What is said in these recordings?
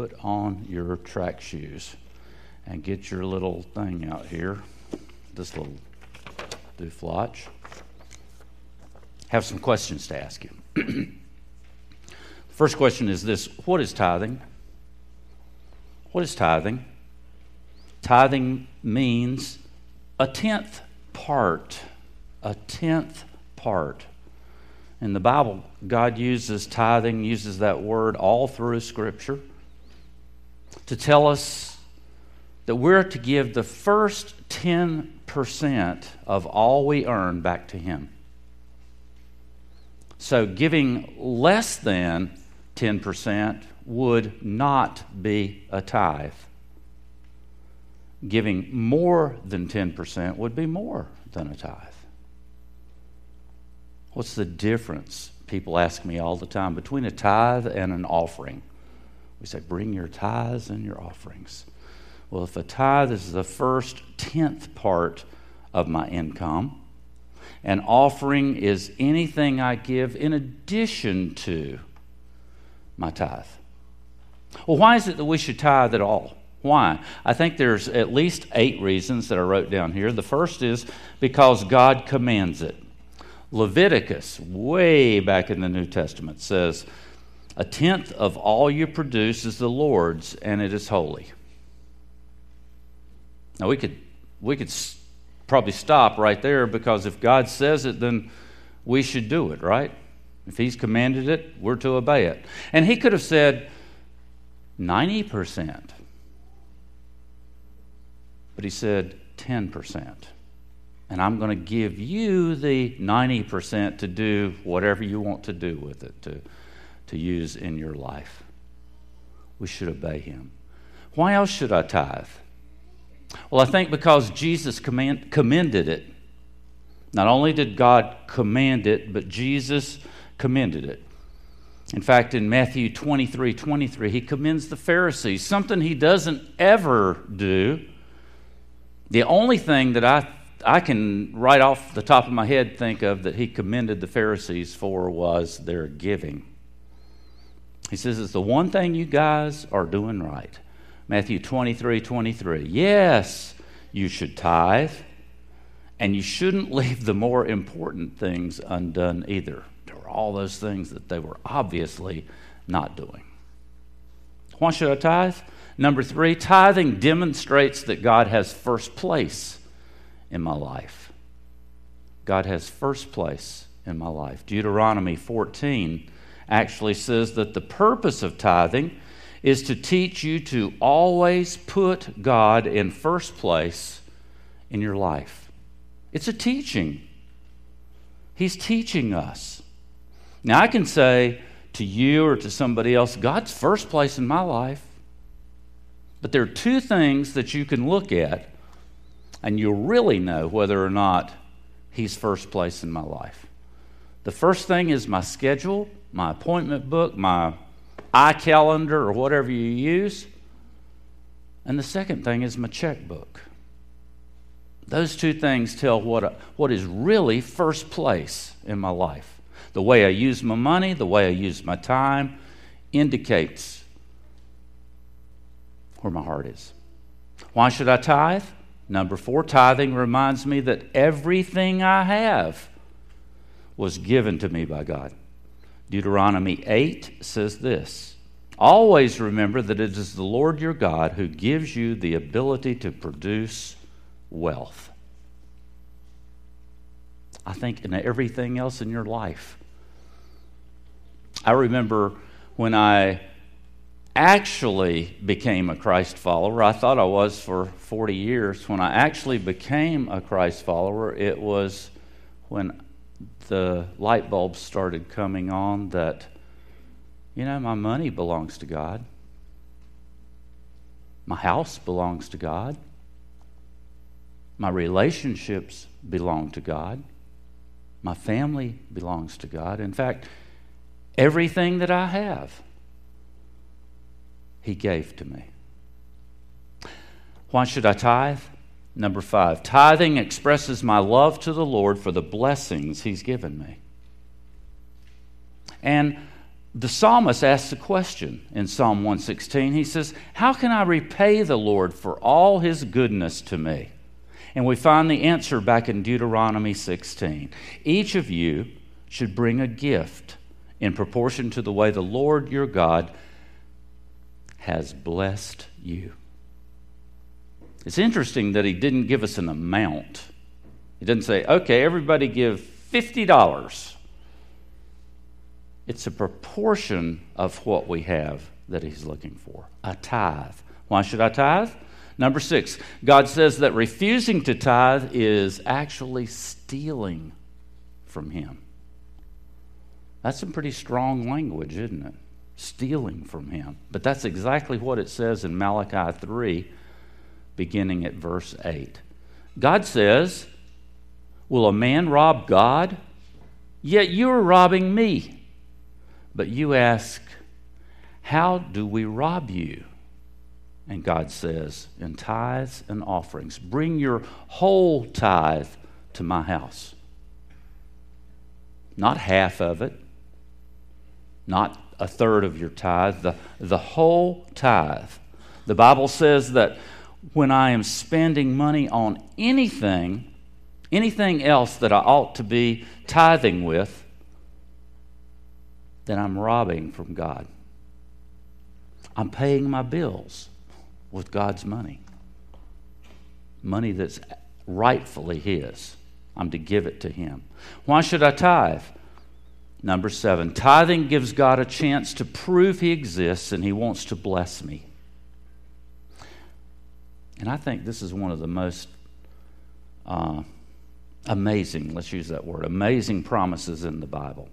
put on your track shoes and get your little thing out here, this little dooflotch. Have some questions to ask you. First question is this What is tithing? What is tithing? Tithing means a tenth part. A tenth part. In the Bible, God uses tithing, uses that word all through Scripture to tell us that we're to give the first 10% of all we earn back to Him. So giving less than 10% would not be a tithe. Giving more than 10% would be more than a tithe. What's the difference? People ask me all the time between a tithe and an offering. We say, bring your tithes and your offerings. Well, if a tithe is the first tenth part of my income, an offering is anything I give in addition to my tithe. Well, why is it that we should tithe at all? Why? I think there's at least eight reasons that I wrote down here. The first is because God commands it. Leviticus, way back in the New Testament, says, A tenth of all you produce is the Lord's, and it is holy. Now, we could, we could probably stop right there because if God says it, then we should do it, right? If He's commanded it, we're to obey it. And He could have said 90%, but He said 10% and I'm going to give you the 90% to do whatever you want to do with it, to, to use in your life. We should obey him. Why else should I tithe? Well, I think because Jesus command, commended it. Not only did God command it, but Jesus commended it. In fact, in Matthew 23 23, he commends the Pharisees, something he doesn't ever do. The only thing that I I can, right off the top of my head, think of that he commended the Pharisees for was their giving. He says, It's the one thing you guys are doing right. Matthew 23 23. Yes, you should tithe, and you shouldn't leave the more important things undone either. There were all those things that they were obviously not doing. Why should I tithe? Number three, tithing demonstrates that God has first place in my life. God has first place in my life. Deuteronomy 14 actually says that the purpose of tithing is to teach you to always put God in first place in your life. It's a teaching. He's teaching us. Now, I can say to you or to somebody else, God's first place in my life. But there are two things that you can look at and you'll really know whether or not He's first place in my life. The first thing is my schedule, my appointment book, my iCalendar, or whatever you use. And the second thing is my checkbook. Those two things tell what, uh, what is really first place in my life. The way I use my money, the way I use my time, indicates where my heart is. Why should I tithe? Number four, tithing reminds me that everything I have was given to me by God. Deuteronomy 8 says this Always remember that it is the Lord your God who gives you the ability to produce wealth. I think in everything else in your life. I remember when I actually became a Christ follower. I thought I was for 40 years. When I actually became a Christ follower, it was when the light bulbs started coming on that, you know, my money belongs to God, my house belongs to God, my relationships belong to God, my family belongs to God. In fact, everything that I have he gave to me. Why should I tithe? Number five, tithing expresses my love to the Lord for the blessings He's given me. And the psalmist asks a question in Psalm 116. He says, How can I repay the Lord for all his goodness to me? And we find the answer back in Deuteronomy 16. Each of you should bring a gift in proportion to the way the Lord your God has blessed you. It's interesting that he didn't give us an amount. He didn't say, okay, everybody give $50. It's a proportion of what we have that he's looking for a tithe. Why should I tithe? Number six, God says that refusing to tithe is actually stealing from him. That's some pretty strong language, isn't it? Stealing from him. But that's exactly what it says in Malachi 3, beginning at verse 8. God says, Will a man rob God? Yet you are robbing me. But you ask, How do we rob you? And God says, In tithes and offerings, bring your whole tithe to my house. Not half of it, not a third of your tithe, the, the whole tithe. The Bible says that when I am spending money on anything, anything else that I ought to be tithing with, then I'm robbing from God. I'm paying my bills with God's money. Money that's rightfully His. I'm to give it to Him. Why should I tithe? Number seven, tithing gives God a chance to prove He exists and He wants to bless me. And I think this is one of the most uh, amazing, let's use that word, amazing promises in the Bible.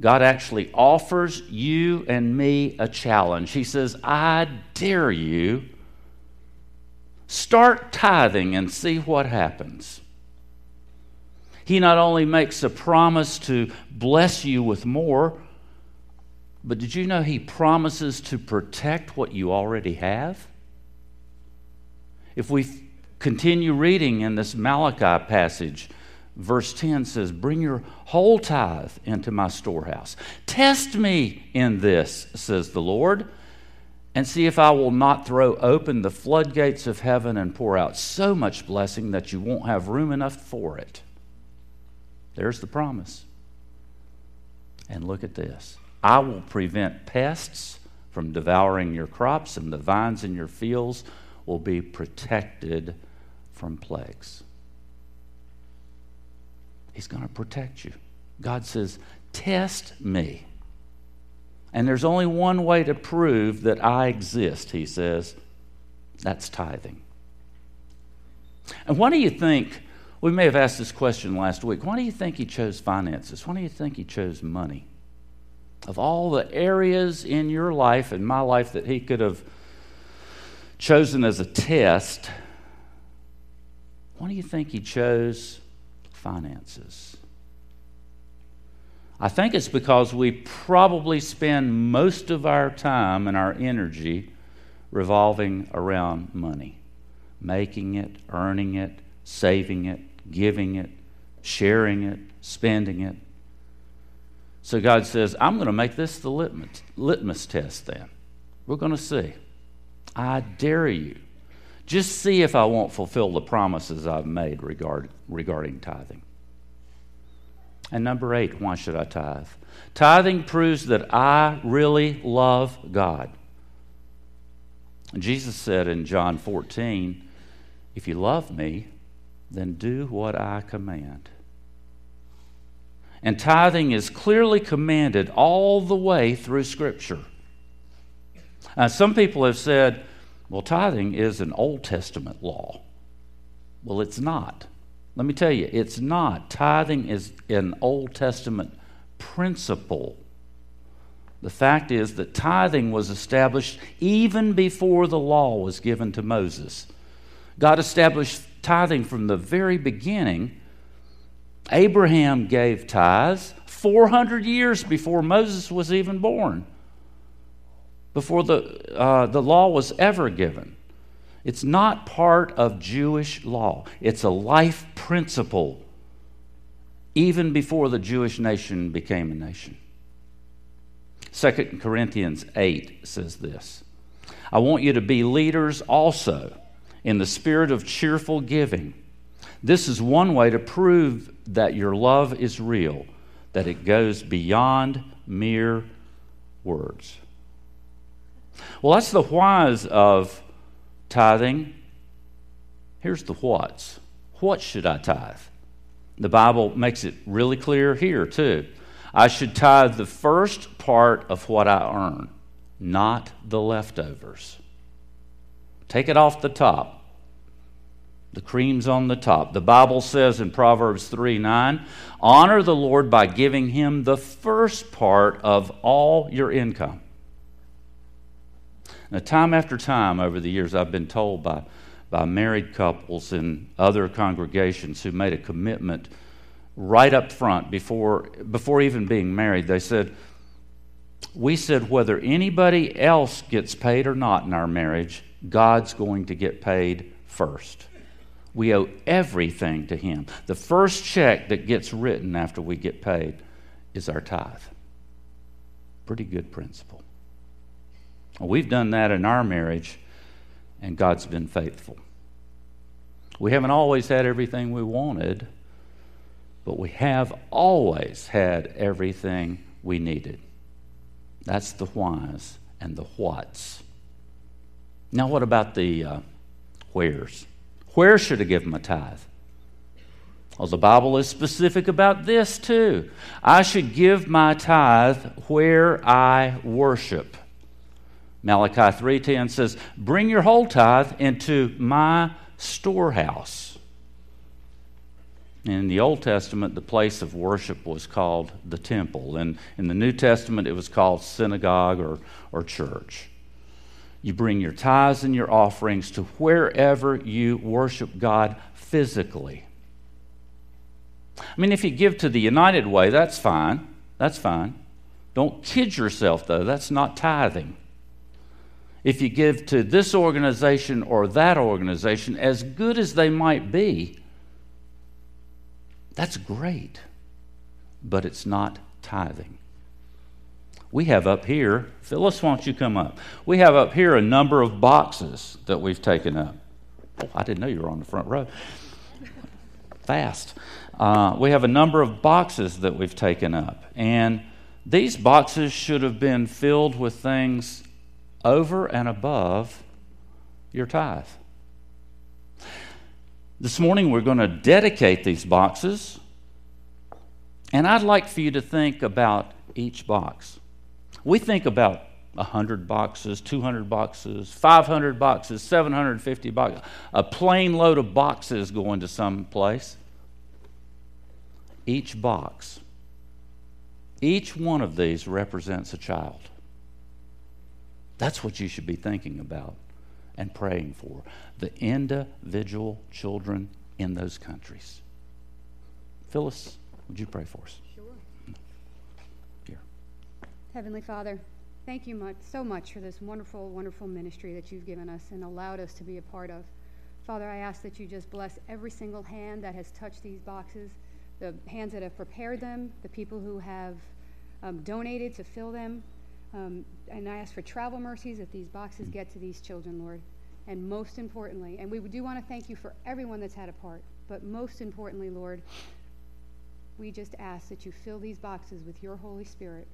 God actually offers you and me a challenge. He says, I dare you. Start tithing and see what happens. He not only makes a promise to bless you with more, but did you know He promises to protect what you already have? If we continue reading in this Malachi passage, verse 10 says, Bring your whole tithe into my storehouse. Test me in this, says the Lord, and see if I will not throw open the floodgates of heaven and pour out so much blessing that you won't have room enough for it. There's the promise. And look at this I will prevent pests from devouring your crops, and the vines in your fields will be protected from plagues. He's going to protect you. God says, Test me. And there's only one way to prove that I exist, he says. That's tithing. And why do you think we may have asked this question last week. Why do you think he chose finances? Why do you think he chose money? Of all the areas in your life and my life that he could have chosen as a test, why do you think he chose finances? I think it's because we probably spend most of our time and our energy revolving around money, making it, earning it, saving it, giving it, sharing it, spending it. So God says, I'm going to make this the litmus, litmus test then. We're going to see. I dare you. Just see if I won't fulfill the promises I've made regard, regarding tithing. And number eight, why should I tithe? Tithing proves that I really love God. Jesus said in John 14, If you love me, then do what I command. And tithing is clearly commanded all the way through Scripture. Uh, some people have said, well, tithing is an Old Testament law. Well, it's not. Let me tell you, it's not. Tithing is an Old Testament principle. The fact is that tithing was established even before the law was given to Moses. God established tithing from the very beginning. Abraham gave tithes 400 years before Moses was even born, before the, uh, the law was ever given. It's not part of Jewish law, it's a life principle, even before the Jewish nation became a nation. 2 Corinthians 8 says this I want you to be leaders also in the spirit of cheerful giving. This is one way to prove that your love is real, that it goes beyond mere words. Well, that's the whys of tithing. Here's the whats. What should I tithe? The Bible makes it really clear here, too. I should tithe the first part of what I earn, not the leftovers. Take it off the top. The cream's on the top. The Bible says in Proverbs 3 9, honor the Lord by giving him the first part of all your income. Now, time after time over the years, I've been told by, by married couples in other congregations who made a commitment right up front before, before even being married. They said, We said, whether anybody else gets paid or not in our marriage, God's going to get paid first. We owe everything to Him. The first check that gets written after we get paid is our tithe. Pretty good principle. We've done that in our marriage, and God's been faithful. We haven't always had everything we wanted, but we have always had everything we needed. That's the whys and the whats. Now, what about the uh, wheres? Where should I give my tithe? Well, the Bible is specific about this too. I should give my tithe where I worship. Malachi 3:10 says, "Bring your whole tithe into my storehouse." In the Old Testament, the place of worship was called the temple, and in the New Testament, it was called synagogue or, or church. You bring your tithes and your offerings to wherever you worship God physically. I mean, if you give to the United Way, that's fine. That's fine. Don't kid yourself, though. That's not tithing. If you give to this organization or that organization, as good as they might be, that's great. But it's not tithing we have up here, Phyllis, why don't you come up? We have up here a number of boxes that we've taken up. Oh, I didn't know you were on the front row. Fast. Uh, we have a number of boxes that we've taken up. And these boxes should have been filled with things over and above your tithe. This morning we're going to dedicate these boxes. And I'd like for you to think about each box. We think about 100 boxes, 200 boxes, 500 boxes, 750 boxes, a plane load of boxes going to some place. Each box, each one of these represents a child. That's what you should be thinking about and praying for the individual children in those countries. Phyllis, would you pray for us? Sure. Here. Heavenly Father, thank you much, so much for this wonderful, wonderful ministry that you've given us and allowed us to be a part of. Father, I ask that you just bless every single hand that has touched these boxes, the hands that have prepared them, the people who have um, donated to fill them. Um, and I ask for travel mercies that these boxes get to these children, Lord. And most importantly, and we do want to thank you for everyone that's had a part, but most importantly, Lord, we just ask that you fill these boxes with your Holy Spirit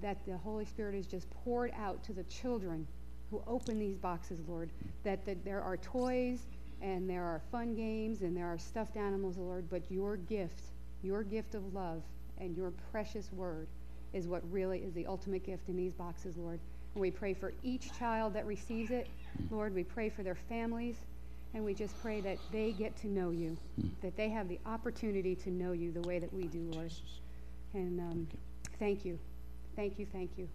that the Holy Spirit is just poured out to the children who open these boxes, Lord. That, that there are toys and there are fun games and there are stuffed animals, Lord, but your gift, your gift of love and your precious word is what really is the ultimate gift in these boxes, Lord. And we pray for each child that receives it, Lord. We pray for their families. And we just pray that they get to know you, that they have the opportunity to know you the way that we do, Lord. And um, thank you. Thank you, thank you.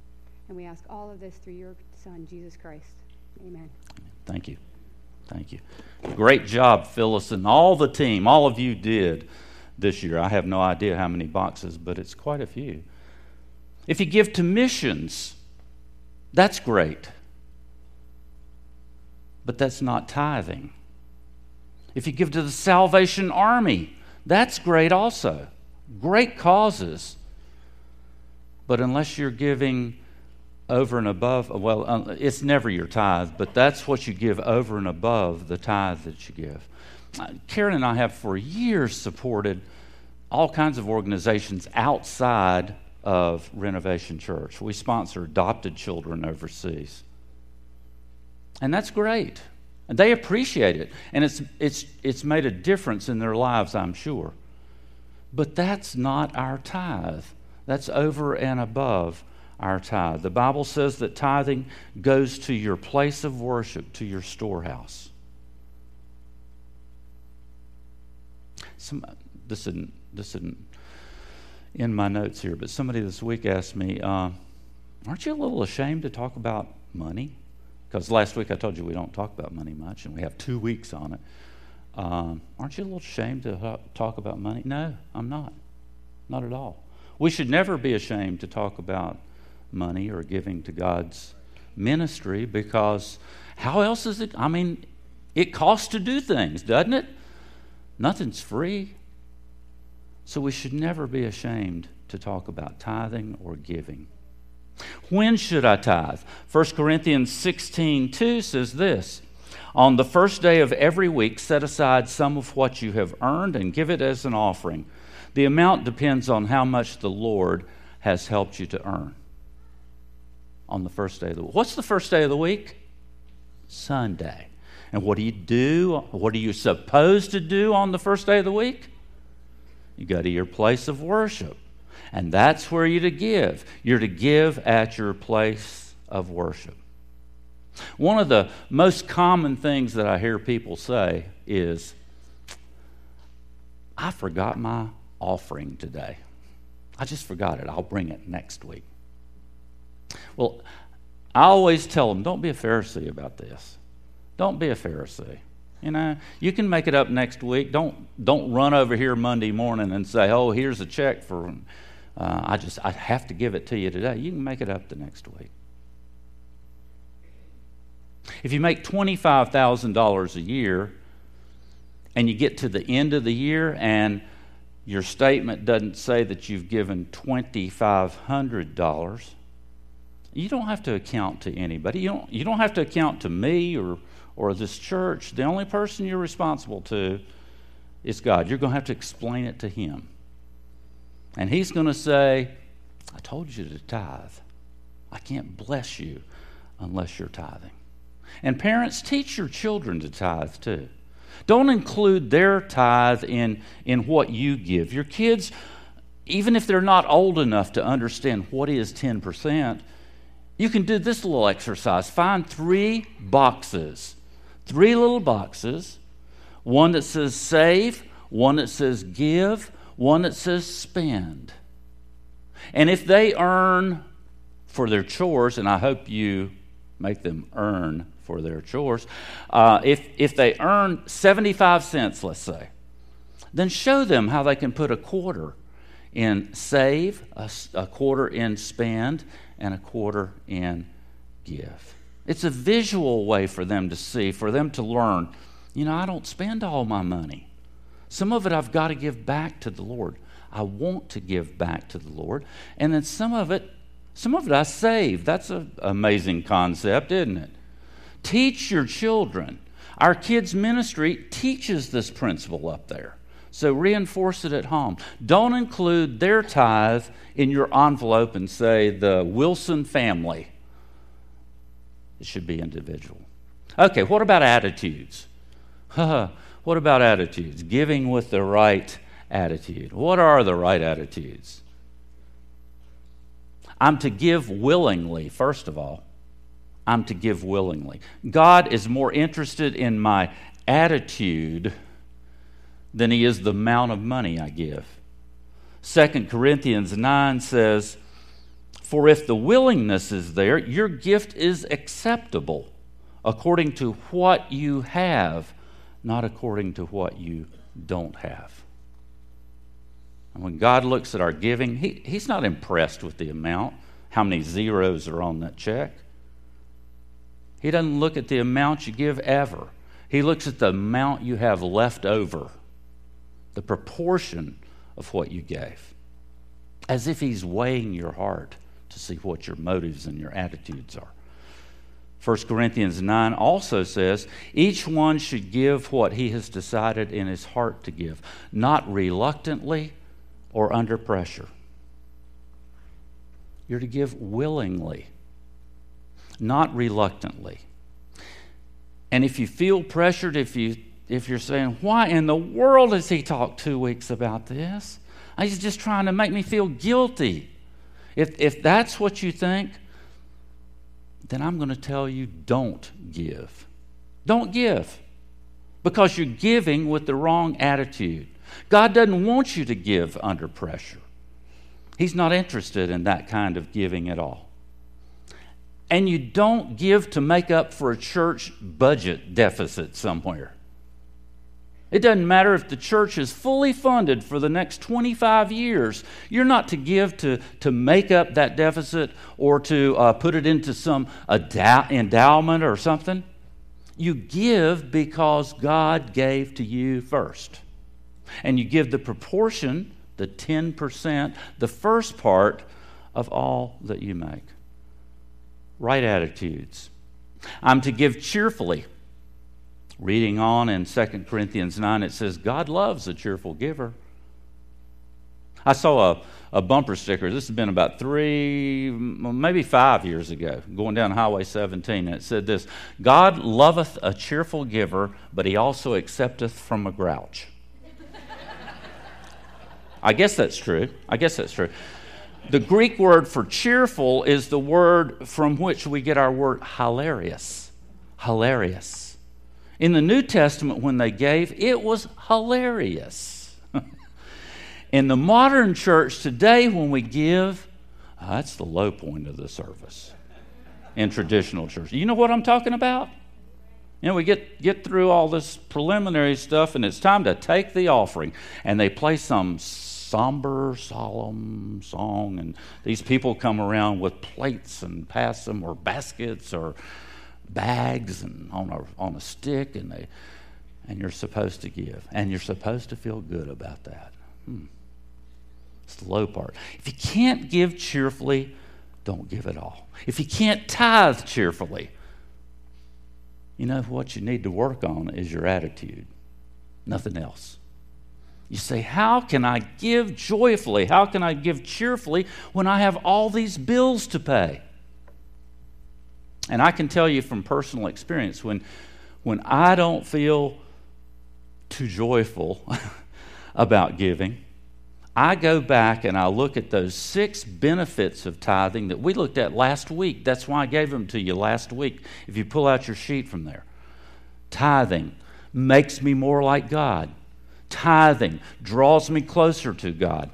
And we ask all of this through your Son, Jesus Christ. Amen. Thank you. Thank you. Great job, Phyllis, and all the team. All of you did this year. I have no idea how many boxes, but it's quite a few. If you give to missions, that's great. But that's not tithing. If you give to the Salvation Army, that's great also. Great causes. But unless you're giving over and above, well, uh, it's never your tithe, but that's what you give over and above the tithe that you give. Uh, Karen and I have for years supported all kinds of organizations outside of Renovation Church. We sponsor adopted children overseas. And that's great. And they appreciate it. And it's, it's, it's made a difference in their lives, I'm sure. But that's not our tithe. That's over and above our tithe. The Bible says that tithing goes to your place of worship, to your storehouse. Some, this isn't, this isn't in my notes here, but somebody this week asked me, uh, Aren't you a little ashamed to talk about money? Because last week I told you we don't talk about money much, and we have two weeks on it. Um, aren't you a little ashamed to talk about money? No, I'm not. Not at all. We should never be ashamed to talk about money or giving to God's ministry because how else is it? I mean, it costs to do things, doesn't it? Nothing's free. So we should never be ashamed to talk about tithing or giving. When should I tithe? 1 Corinthians 16 2 says this On the first day of every week, set aside some of what you have earned and give it as an offering. The amount depends on how much the Lord has helped you to earn. On the first day of the week. What's the first day of the week? Sunday. And what do you do? What are you supposed to do on the first day of the week? You go to your place of worship. And that's where you're to give. You're to give at your place of worship. One of the most common things that I hear people say is, I forgot my offering today. I just forgot it. I'll bring it next week. Well, I always tell them don't be a Pharisee about this. Don't be a Pharisee. You know, you can make it up next week. Don't don't run over here Monday morning and say, "Oh, here's a check for." Uh, I just I have to give it to you today. You can make it up the next week. If you make twenty five thousand dollars a year, and you get to the end of the year and your statement doesn't say that you've given twenty five hundred dollars, you don't have to account to anybody. You don't you don't have to account to me or or this church, the only person you're responsible to is God. You're going to have to explain it to Him. And He's going to say, I told you to tithe. I can't bless you unless you're tithing. And parents, teach your children to tithe too. Don't include their tithe in, in what you give. Your kids, even if they're not old enough to understand what is 10%, you can do this little exercise. Find three boxes three little boxes one that says save, one that says give, one that says spend. And if they earn for their chores, and I hope you make them earn for their chores, uh, if, if they earn 75 cents, let's say, then show them how they can put a quarter in save, a, a quarter in spend, and a quarter in give. It's a visual way for them to see, for them to learn. You know, I don't spend all my money. Some of it I've got to give back to the Lord. I want to give back to the Lord. And then some of it, some of it I save. That's an amazing concept, isn't it? Teach your children. Our kids' ministry teaches this principle up there. So reinforce it at home. Don't include their tithe in your envelope and say the Wilson family it should be individual. Okay, what about attitudes? what about attitudes? Giving with the right attitude. What are the right attitudes? I'm to give willingly, first of all. I'm to give willingly. God is more interested in my attitude than he is the amount of money I give. 2 Corinthians 9 says, for if the willingness is there, your gift is acceptable according to what you have, not according to what you don't have. And when God looks at our giving, he, He's not impressed with the amount, how many zeros are on that check. He doesn't look at the amount you give ever. He looks at the amount you have left over, the proportion of what you gave. as if He's weighing your heart to see what your motives and your attitudes are. 1 Corinthians 9 also says, each one should give what he has decided in his heart to give, not reluctantly or under pressure. You're to give willingly, not reluctantly. And if you feel pressured, if, you, if you're saying, Why in the world has he talked two weeks about this? He's just trying to make me feel guilty. If, if that's what you think, then I'm going to tell you don't give. Don't give because you're giving with the wrong attitude. God doesn't want you to give under pressure. He's not interested in that kind of giving at all. And you don't give to make up for a church budget deficit somewhere. It doesn't matter if the church is fully funded for the next 25 years. You're not to give to, to make up that deficit or to uh, put it into some endowment or something. You give because God gave to you first. And you give the proportion, the 10%, the first part of all that you make. Right attitudes. I'm to give cheerfully Reading on in 2 Corinthians 9, it says, God loves a cheerful giver. I saw a, a bumper sticker. This has been about three, maybe five years ago, going down Highway 17, and it said this God loveth a cheerful giver, but he also accepteth from a grouch. I guess that's true. I guess that's true. The Greek word for cheerful is the word from which we get our word hilarious. Hilarious. In the New Testament, when they gave, it was hilarious. In the modern church today, when we give, uh, that's the low point of the service in traditional church. You know what I'm talking about? You know, we get, get through all this preliminary stuff, and it's time to take the offering. And they play some somber, solemn song, and these people come around with plates and pass them, or baskets, or bags and on a, on a stick, and, they, and you're supposed to give. And you're supposed to feel good about that. Hmm. It's the low part. If you can't give cheerfully, don't give at all. If you can't tithe cheerfully, you know what you need to work on is your attitude, nothing else. You say, How can I give joyfully? How can I give cheerfully when I have all these bills to pay? And I can tell you from personal experience when, when I don't feel too joyful about giving, I go back and I look at those six benefits of tithing that we looked at last week. That's why I gave them to you last week. If you pull out your sheet from there, tithing makes me more like God. Tithing draws me closer to God.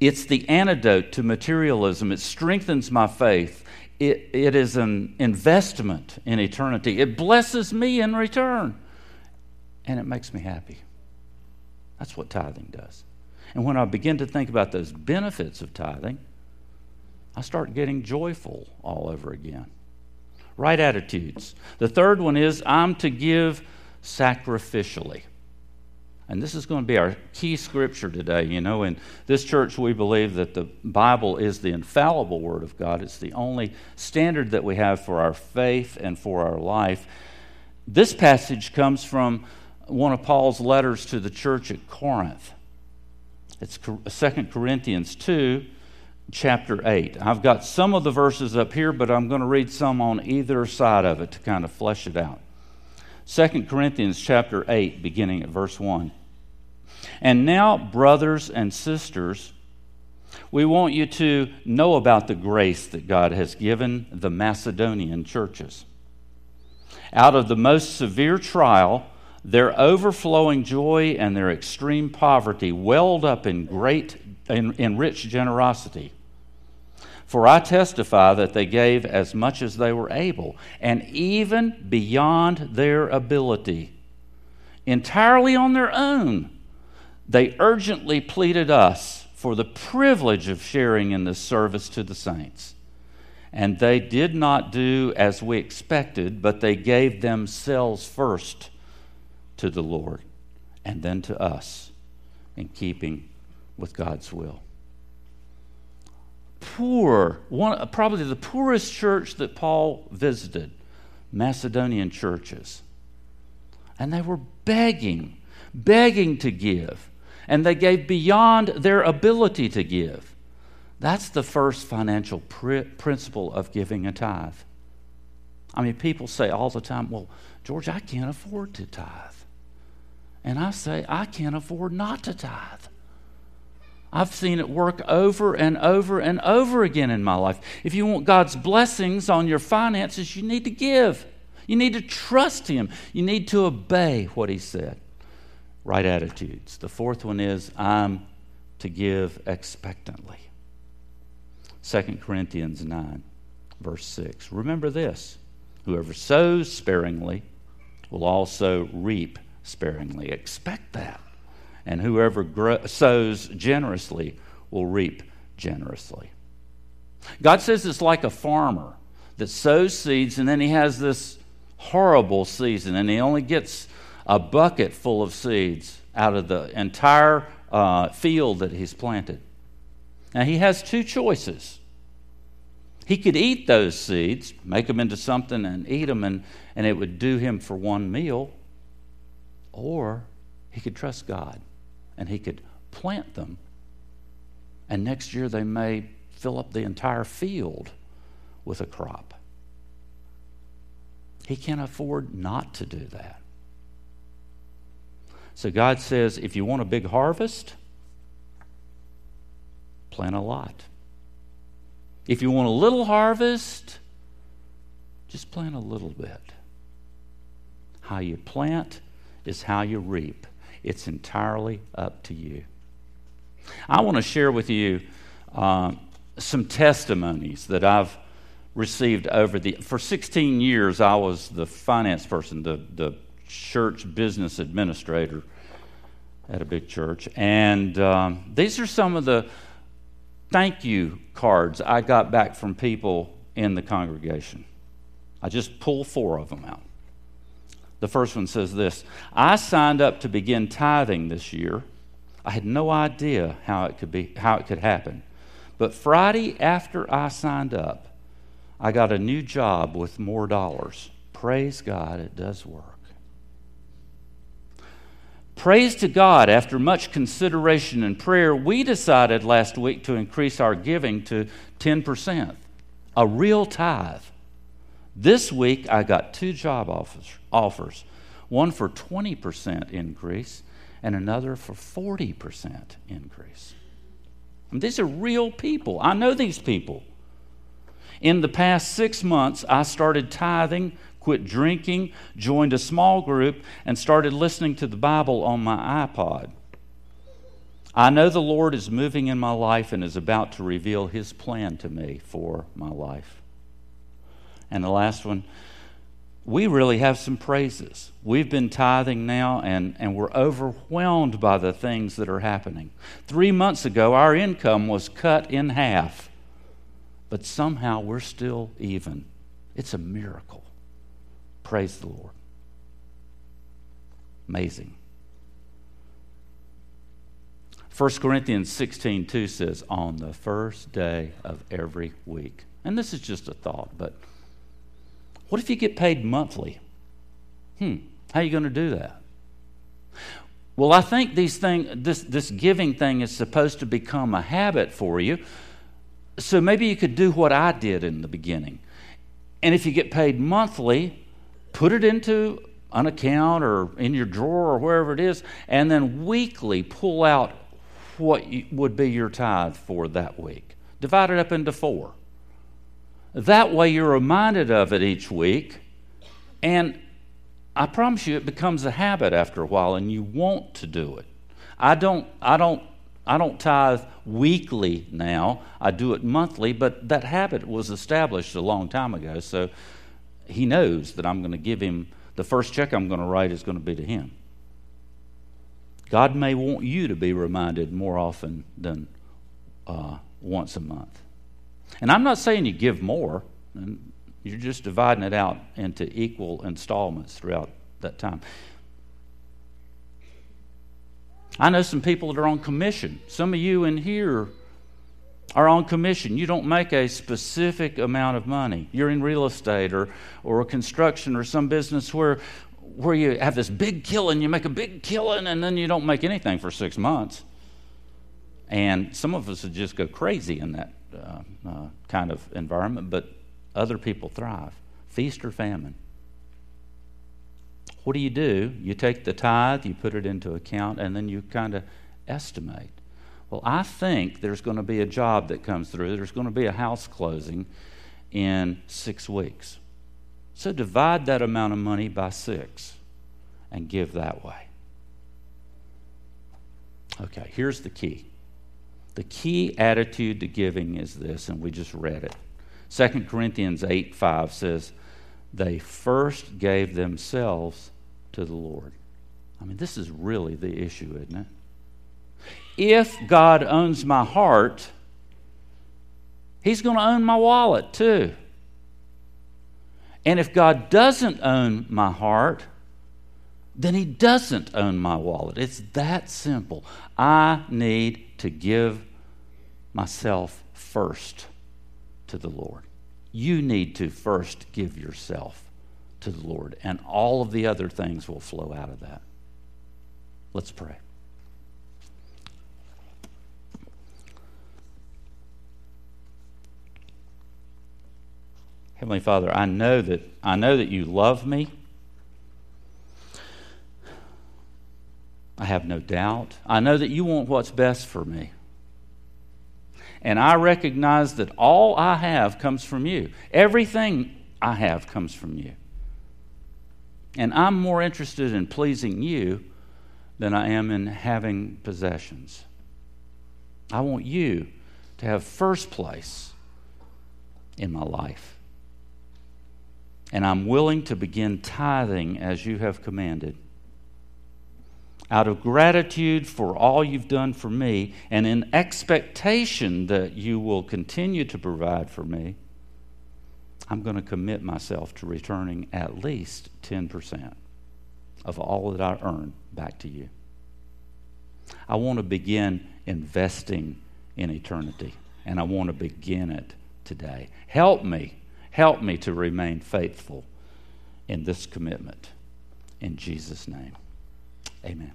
It's the antidote to materialism. It strengthens my faith it, it is an investment in eternity. It blesses me in return, and it makes me happy. That's what tithing does. And when I begin to think about those benefits of tithing, I start getting joyful all over again. Right attitudes. The third one is I'm to give sacrificially. And this is going to be our key scripture today. You know, in this church, we believe that the Bible is the infallible Word of God. It's the only standard that we have for our faith and for our life. This passage comes from one of Paul's letters to the church at Corinth. It's 2 uh, Corinthians 2, chapter 8. I've got some of the verses up here, but I'm going to read some on either side of it to kind of flesh it out. 2 Corinthians chapter 8, beginning at verse 1. And now, brothers and sisters, we want you to know about the grace that God has given the Macedonian churches. Out of the most severe trial, their overflowing joy and their extreme poverty welled up in great in, in rich generosity. For I testify that they gave as much as they were able, and even beyond their ability, entirely on their own they urgently pleaded us for the privilege of sharing in this service to the saints. And they did not do as we expected, but they gave themselves first to the Lord and then to us in keeping with God's will. poor, one, probably the poorest church that Paul visited, Macedonian churches. And they were begging, begging to give. And they gave beyond their ability to give. That's the first financial pr- principle of giving a tithe. I mean, people say all the time, well, George, I can't afford to tithe. And I say, I can't afford not to tithe. I've seen it work over and over and over again in my life. If you want God's blessings on your finances, you need to give. You need to trust Him. You need to obey what He said. Right attitudes. The fourth one is I'm to give expectantly. 2 Corinthians 9, verse 6. Remember this whoever sows sparingly will also reap sparingly. Expect that. And whoever grow, sows generously will reap generously. God says it's like a farmer that sows seeds and then he has this horrible season and he only gets a bucket full of seeds out of the entire uh, field that he's planted. Now he has two choices. He could eat those seeds, make them into something and eat them, and, and it would do him for one meal. Or he could trust God and he could plant them, and next year they may fill up the entire field with a crop. He can't afford not to do that. So God says if you want a big harvest, plant a lot. If you want a little harvest, just plant a little bit. How you plant is how you reap. It's entirely up to you. I want to share with you uh, some testimonies that I've received over the. For 16 years, I was the finance person, the, the church business administrator at a big church. And um, these are some of the thank you cards I got back from people in the congregation. I just pulled four of them out. The first one says this I signed up to begin tithing this year. I had no idea how it could be how it could happen. But Friday after I signed up, I got a new job with more dollars. Praise God, it does work. Praise to God, after much consideration and prayer, we decided last week to increase our giving to 10%, a real tithe. This week, I got two job offers, one for 20% increase and another for 40% increase. Mean, these are real people. I know these people. In the past six months, I started tithing, quit drinking, joined a small group, and started listening to the Bible on my iPod. I know the Lord is moving in my life and is about to reveal His plan to me for my life. And the last one, we really have some praises. We've been tithing now, and, and we're overwhelmed by the things that are happening. Three months ago, our income was cut in half, but somehow we're still even. It's a miracle. Praise the Lord. Amazing. 1 Corinthians 16 2 says, On the first day of every week. And this is just a thought, but what if you get paid monthly? Hmm, how are you going to do that? Well, I think these thing, this, this giving thing is supposed to become a habit for you. So maybe you could do what I did in the beginning. And if you get paid monthly, put it into an account or in your drawer or wherever it is, and then weekly pull out what would be your tithe for that week. Divide it up into four. That way you're reminded of it each week. And I promise you, it becomes a habit after a while, and you want to do it. I don't, I don't, I don't tithe weekly now. I do it monthly, but that habit was established a long time ago. So he knows that I'm going to give him the first check I'm going to write is going to be to him. God may want you to be reminded more often than uh, once a month. And I'm not saying you give more, you're just dividing it out into equal installments throughout that time. I know some people that are on commission. Some of you in here are on commission. You don't make a specific amount of money. You're in real estate or, or construction or some business where, where you have this big killing, you make a big killing, and then you don't make anything for six months. And some of us would just go crazy in that uh, uh, kind of environment, but other people thrive. Feast or famine. What do you do? You take the tithe, you put it into account, and then you kind of estimate. Well, I think there's going to be a job that comes through. There's going to be a house closing in six weeks. So divide that amount of money by six and give that way. Okay, here's the key. The key attitude to giving is this, and we just read it. 2 Corinthians 8 5 says, They first gave themselves to the Lord. I mean, this is really the issue, isn't it? If God owns my heart, He's going to own my wallet too. And if God doesn't own my heart, then He doesn't own my wallet. It's that simple. I need to give myself first to the Lord. You need to first give yourself to the Lord, and all of the other things will flow out of that. Let's pray. Heavenly Father, I know that I know that you love me. I have no doubt. I know that you want what's best for me. And I recognize that all I have comes from you. Everything I have comes from you. And I'm more interested in pleasing you than I am in having possessions. I want you to have first place in my life. And I'm willing to begin tithing as you have commanded. Out of gratitude for all you've done for me, and in expectation that you will continue to provide for me, I'm going to commit myself to returning at least 10% of all that I earn back to you. I want to begin investing in eternity, and I want to begin it today. Help me Help me to remain faithful in this commitment. In Jesus' name, amen.